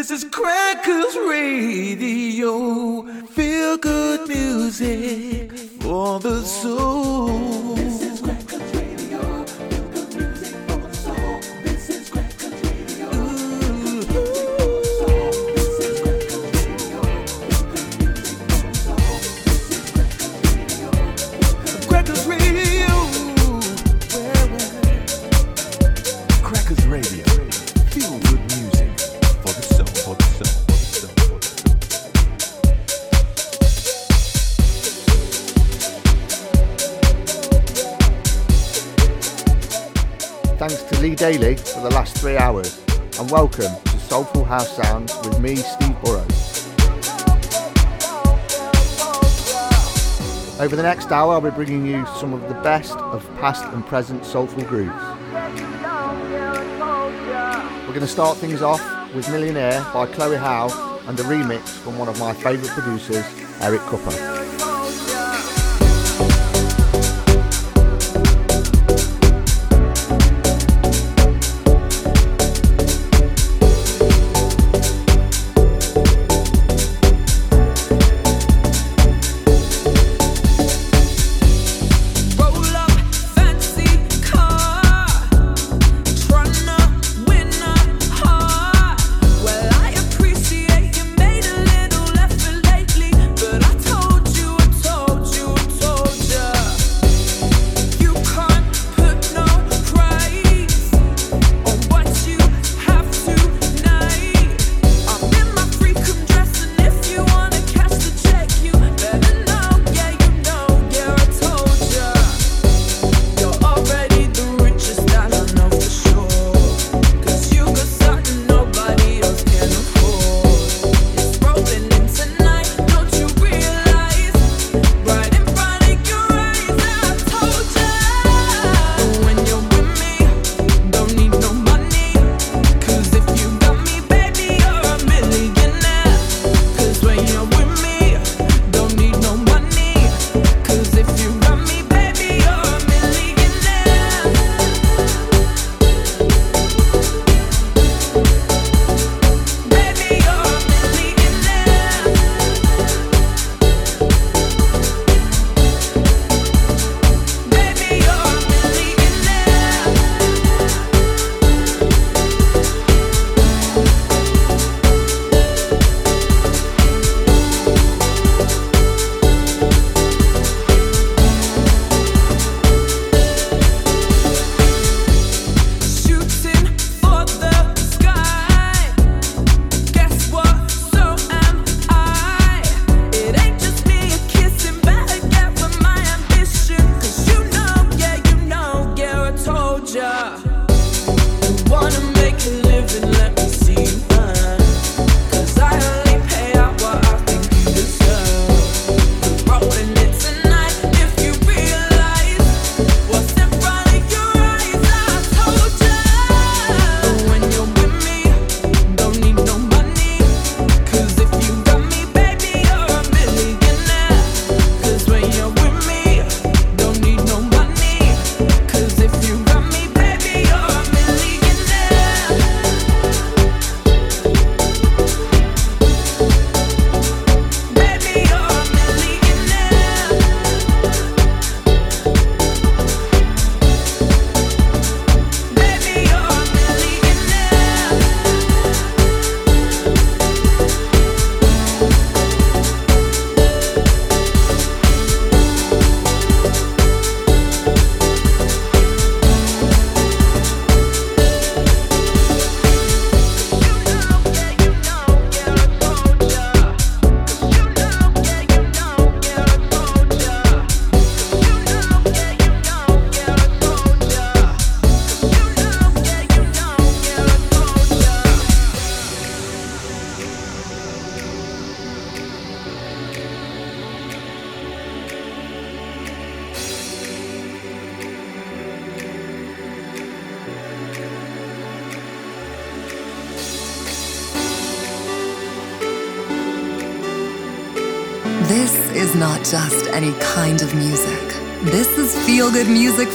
This is Crackers Radio. Feel good music for the soul. for the last three hours, and welcome to Soulful House Sounds with me, Steve Burrows. Over the next hour, I'll be bringing you some of the best of past and present soulful grooves. We're going to start things off with Millionaire by Chloe Howle and a remix from one of my favourite producers, Eric Kupper.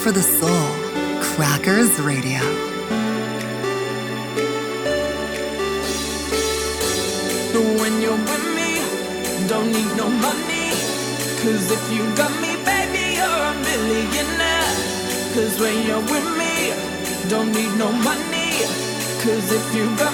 for the soul. Crackers Radio. When you're with me, don't need no money. Cause if you got me, baby, you're a millionaire. Cause when you're with me, don't need no money. Cause if you got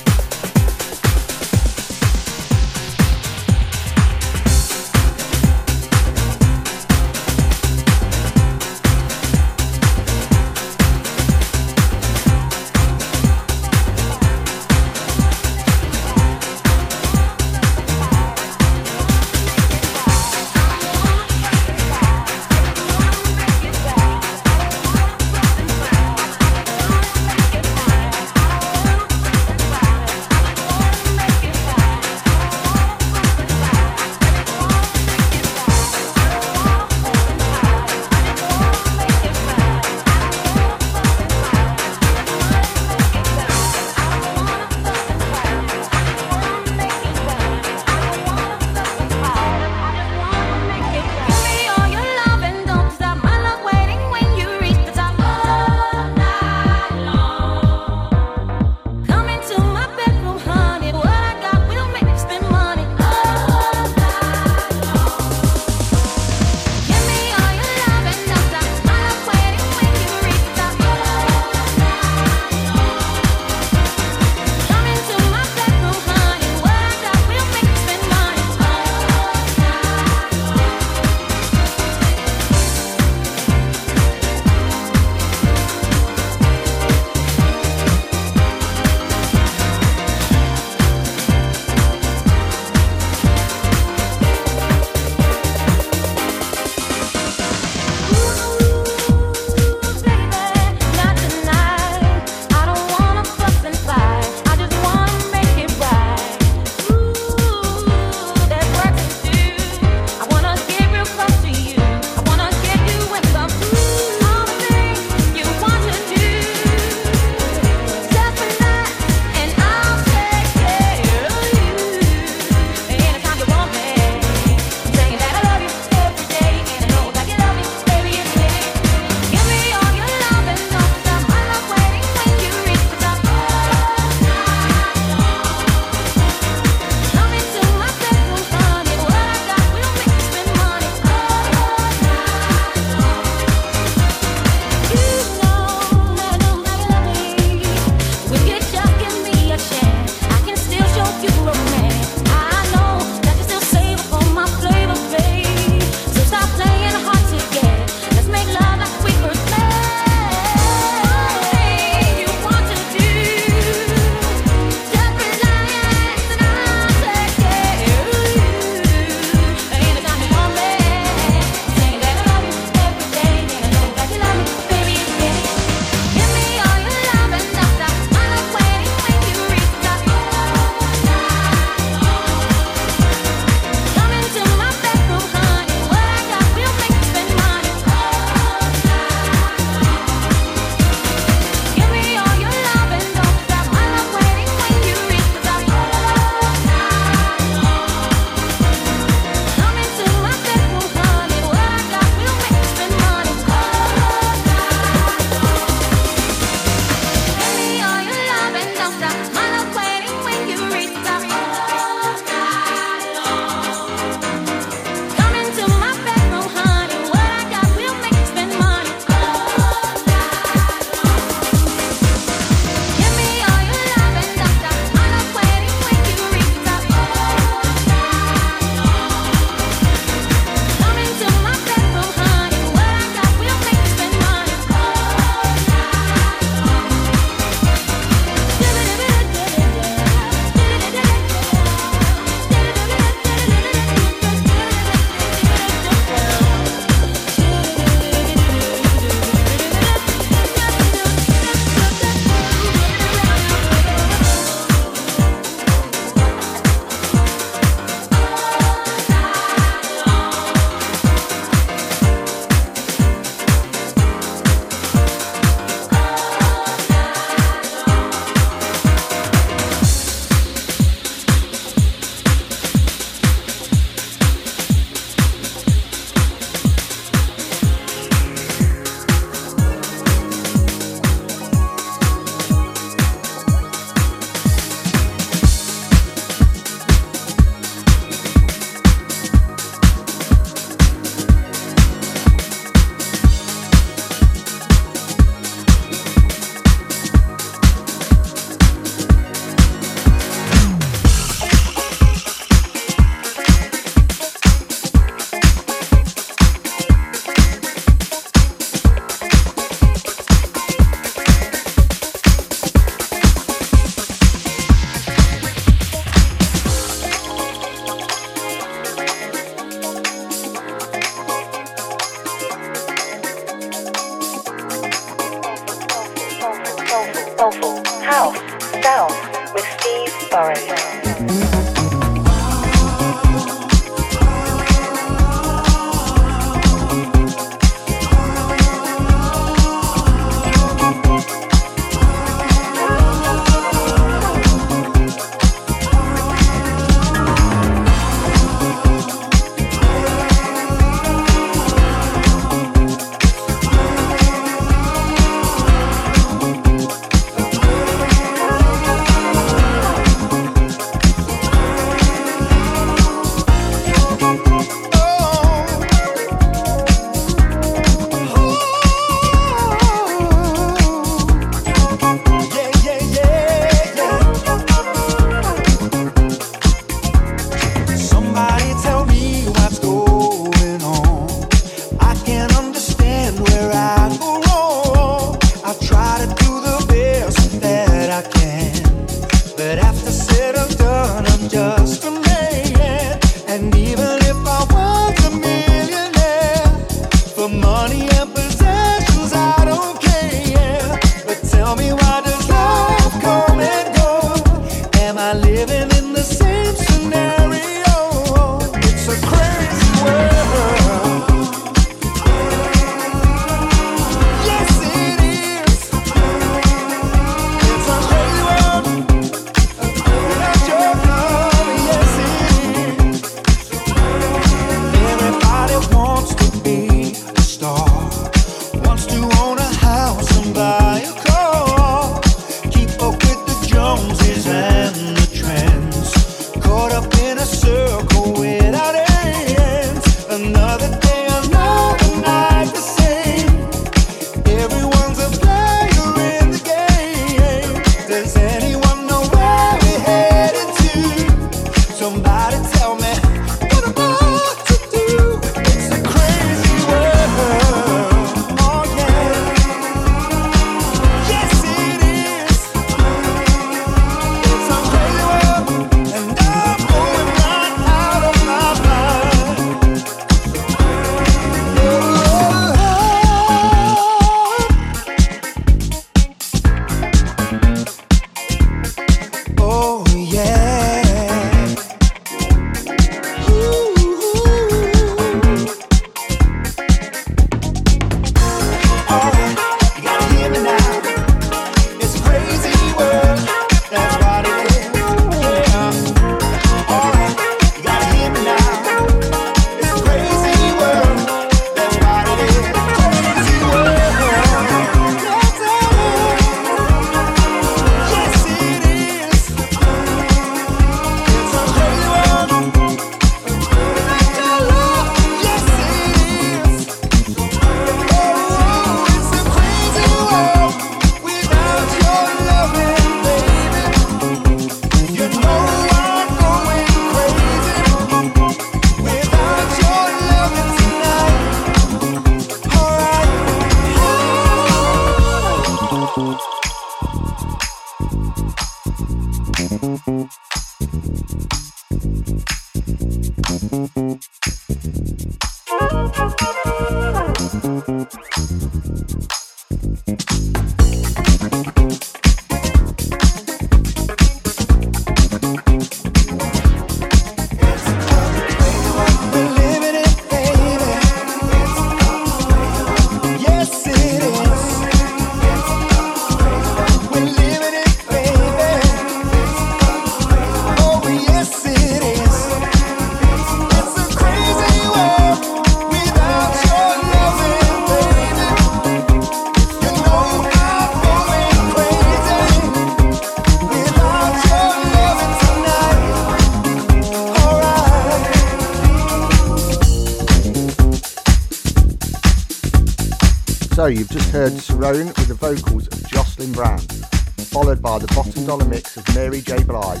Cerrone with the vocals of Jocelyn Brown, followed by the bottom dollar mix of Mary J. Blige.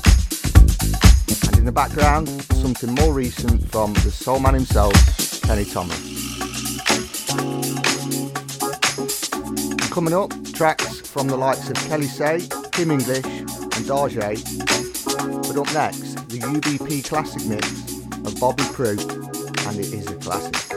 And in the background, something more recent from the soul man himself, Kenny Thomas. Coming up, tracks from the likes of Kelli Sae, Kim English, and Dajae. But up next, the UBP classic mix of Bobby Crew, and it is a classic.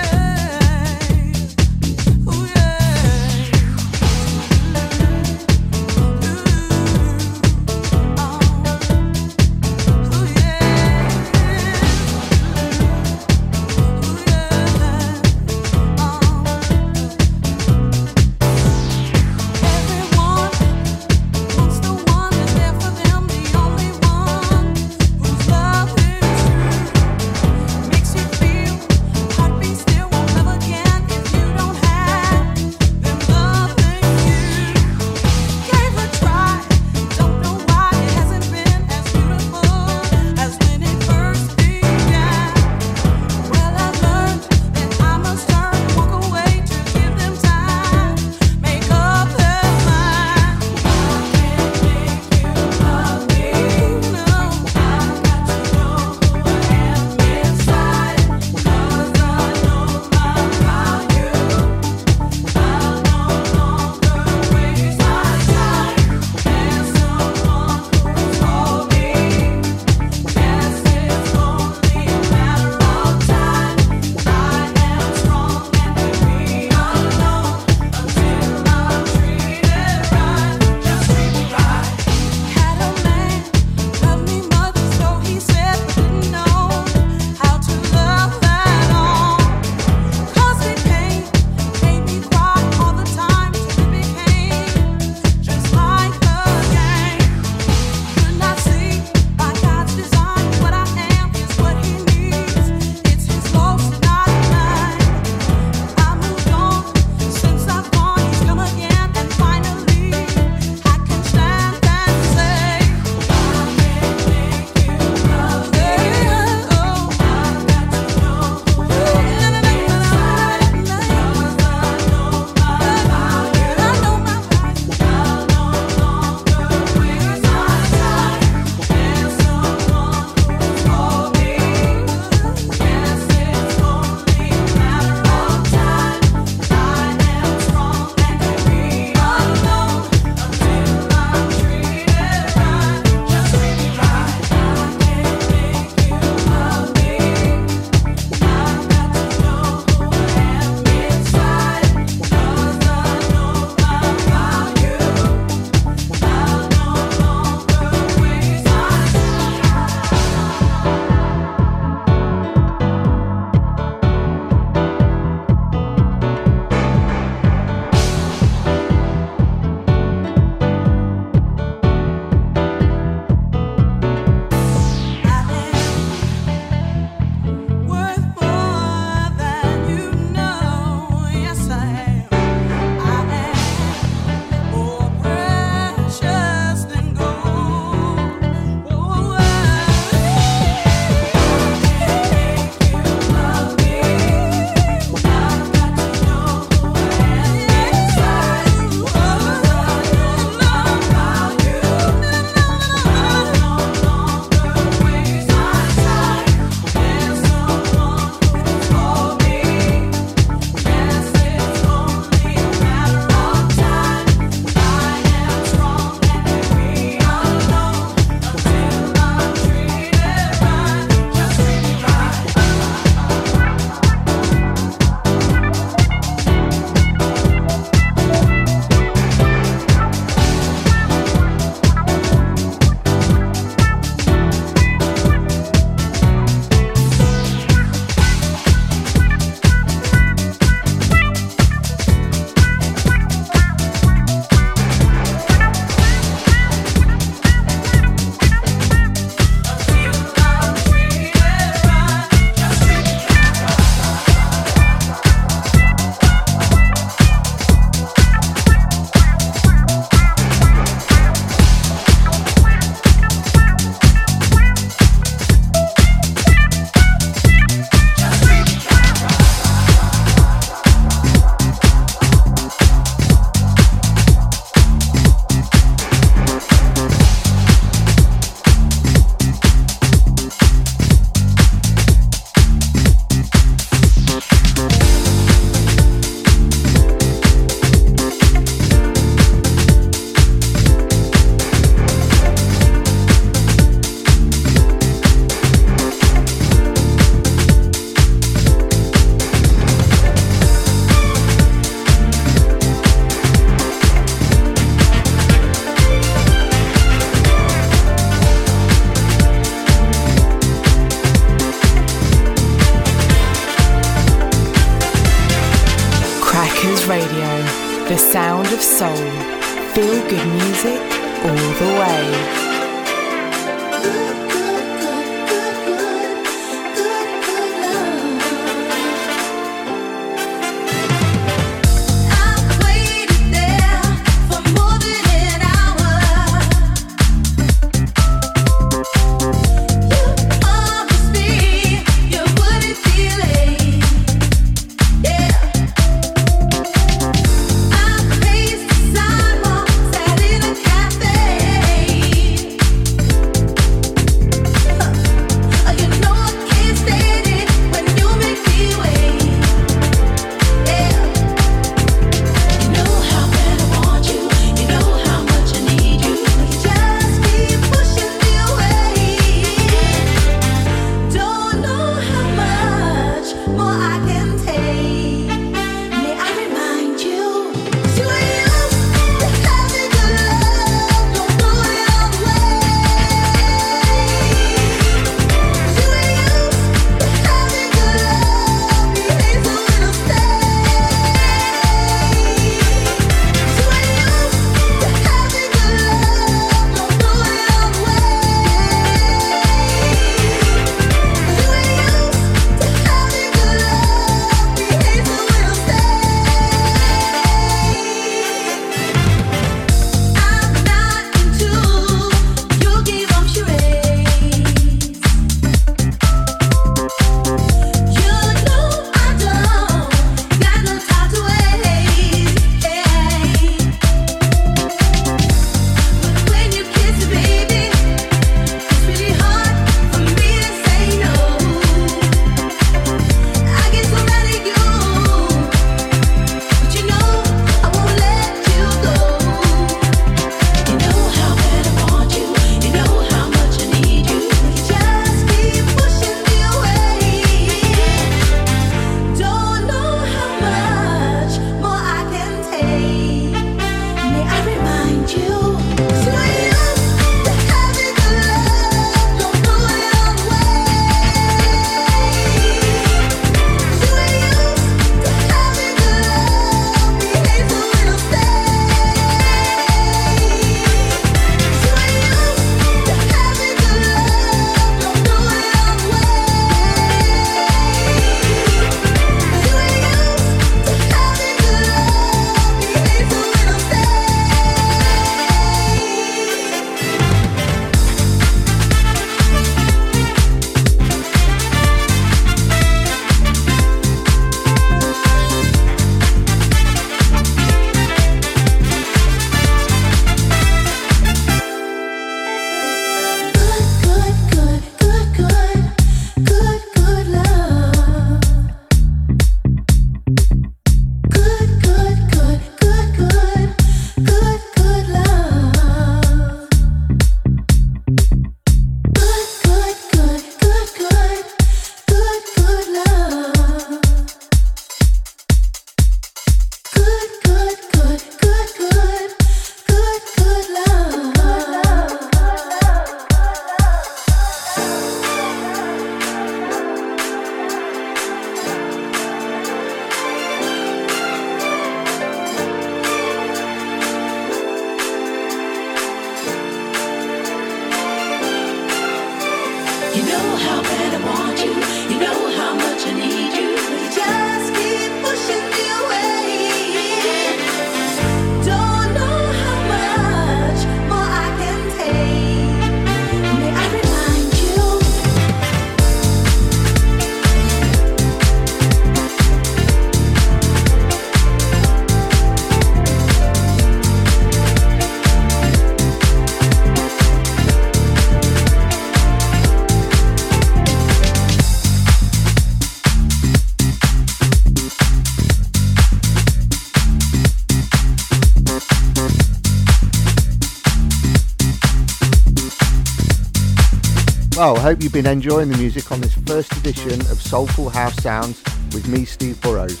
Hope you've been enjoying the music on this first edition of Soulful House Sounds with me, Steve Burrows.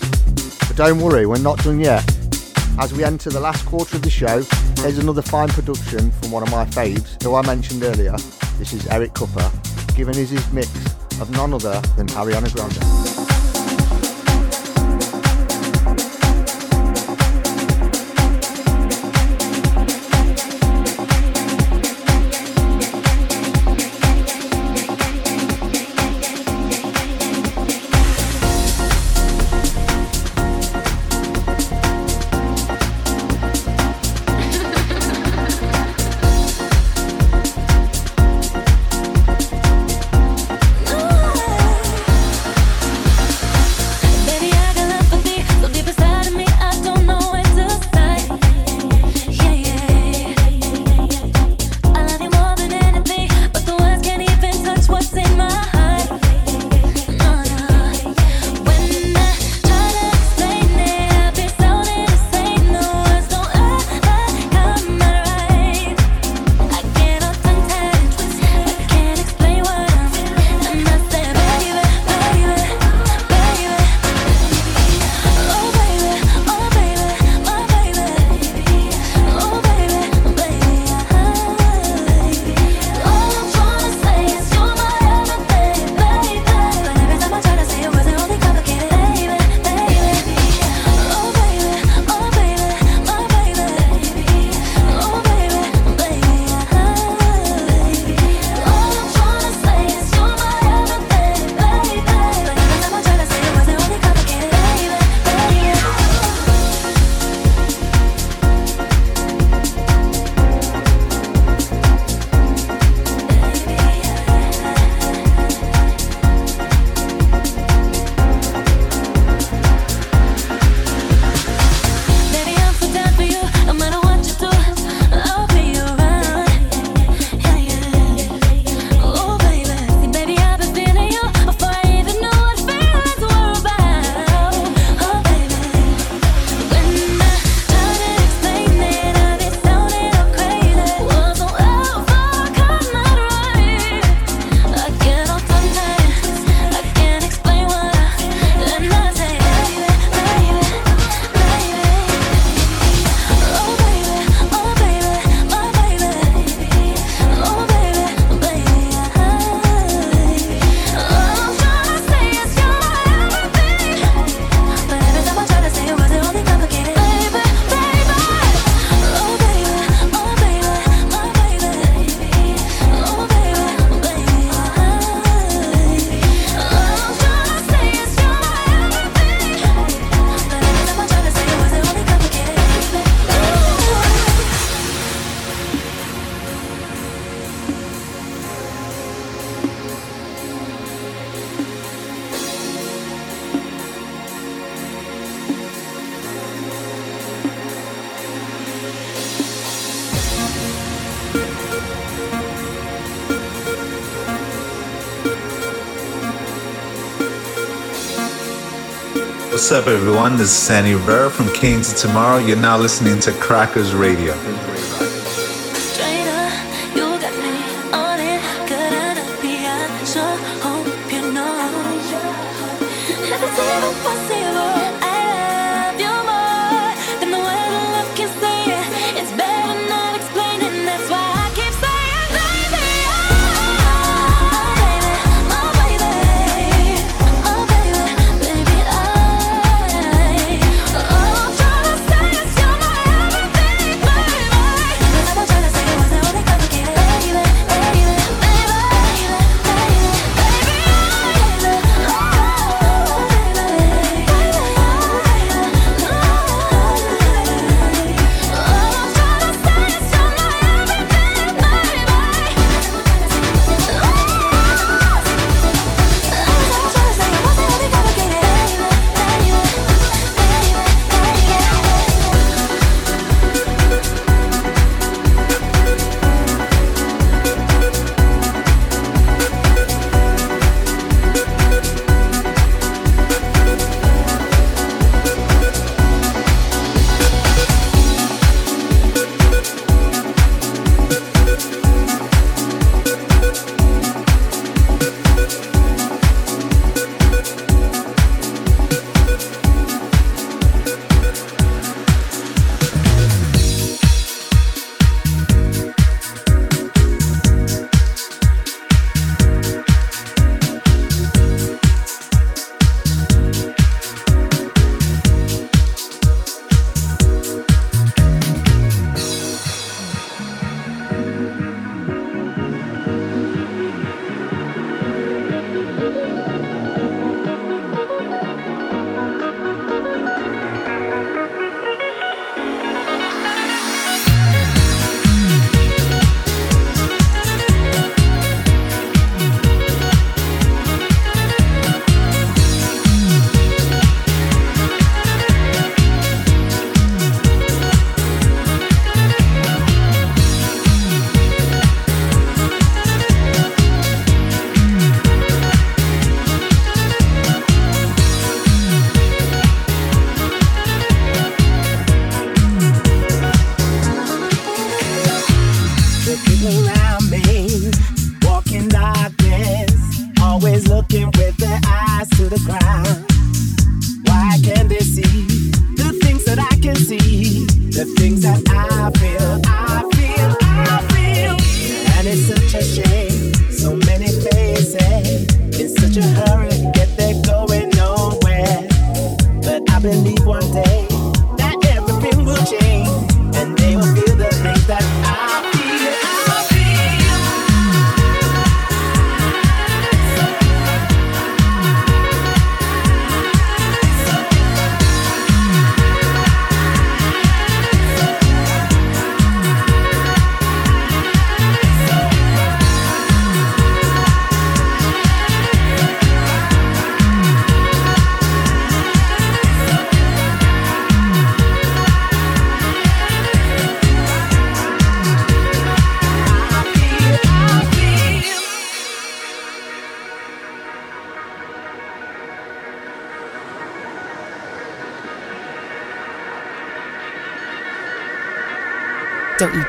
But don't worry, we're not done yet. As we enter the last quarter of the show, here's another fine production from one of my faves, who I mentioned earlier. This is Eric Kupper, giving us his mix of none other than Ariana Grande. What's up, everyone? This is Sandy Rivera from Kings of Tomorrow. You're now listening to Crackers Radio.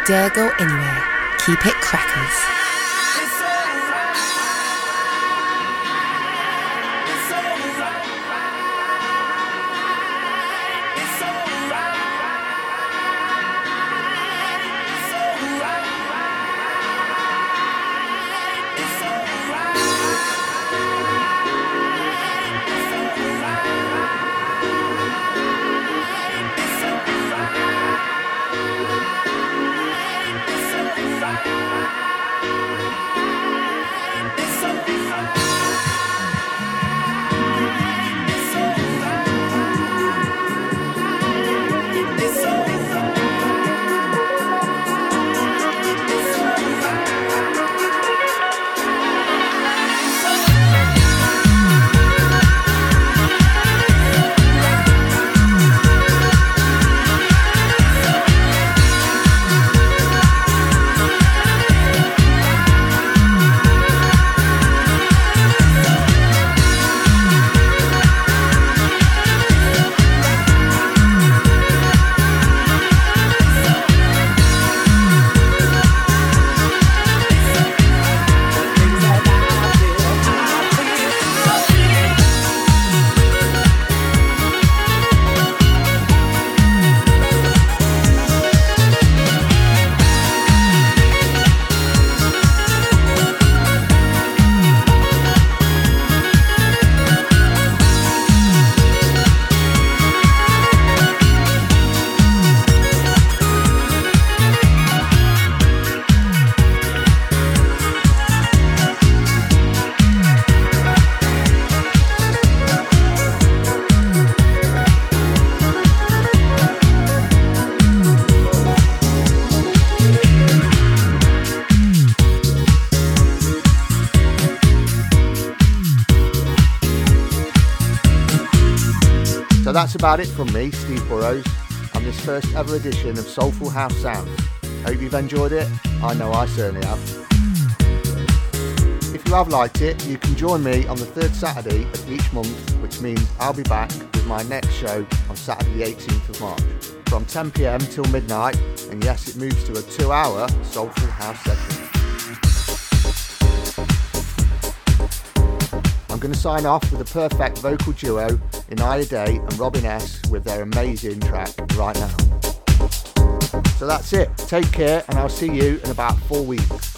dare go anywhere. Keep it crackers. About it from me, Steve Burrows, on this first ever edition of Soulful House Sounds. Hope you've enjoyed it. I know I certainly have. If you have liked it, you can join me on the third Saturday of each month, which means I'll be back with my next show on Saturday the 18th of March from 10pm till midnight, and yes, it moves to a two hour Soulful House session. I'm going to sign off with a perfect vocal duo Inaya Day and Robin S with their amazing track right now. So that's it. Take care, and I'll see you in about four weeks.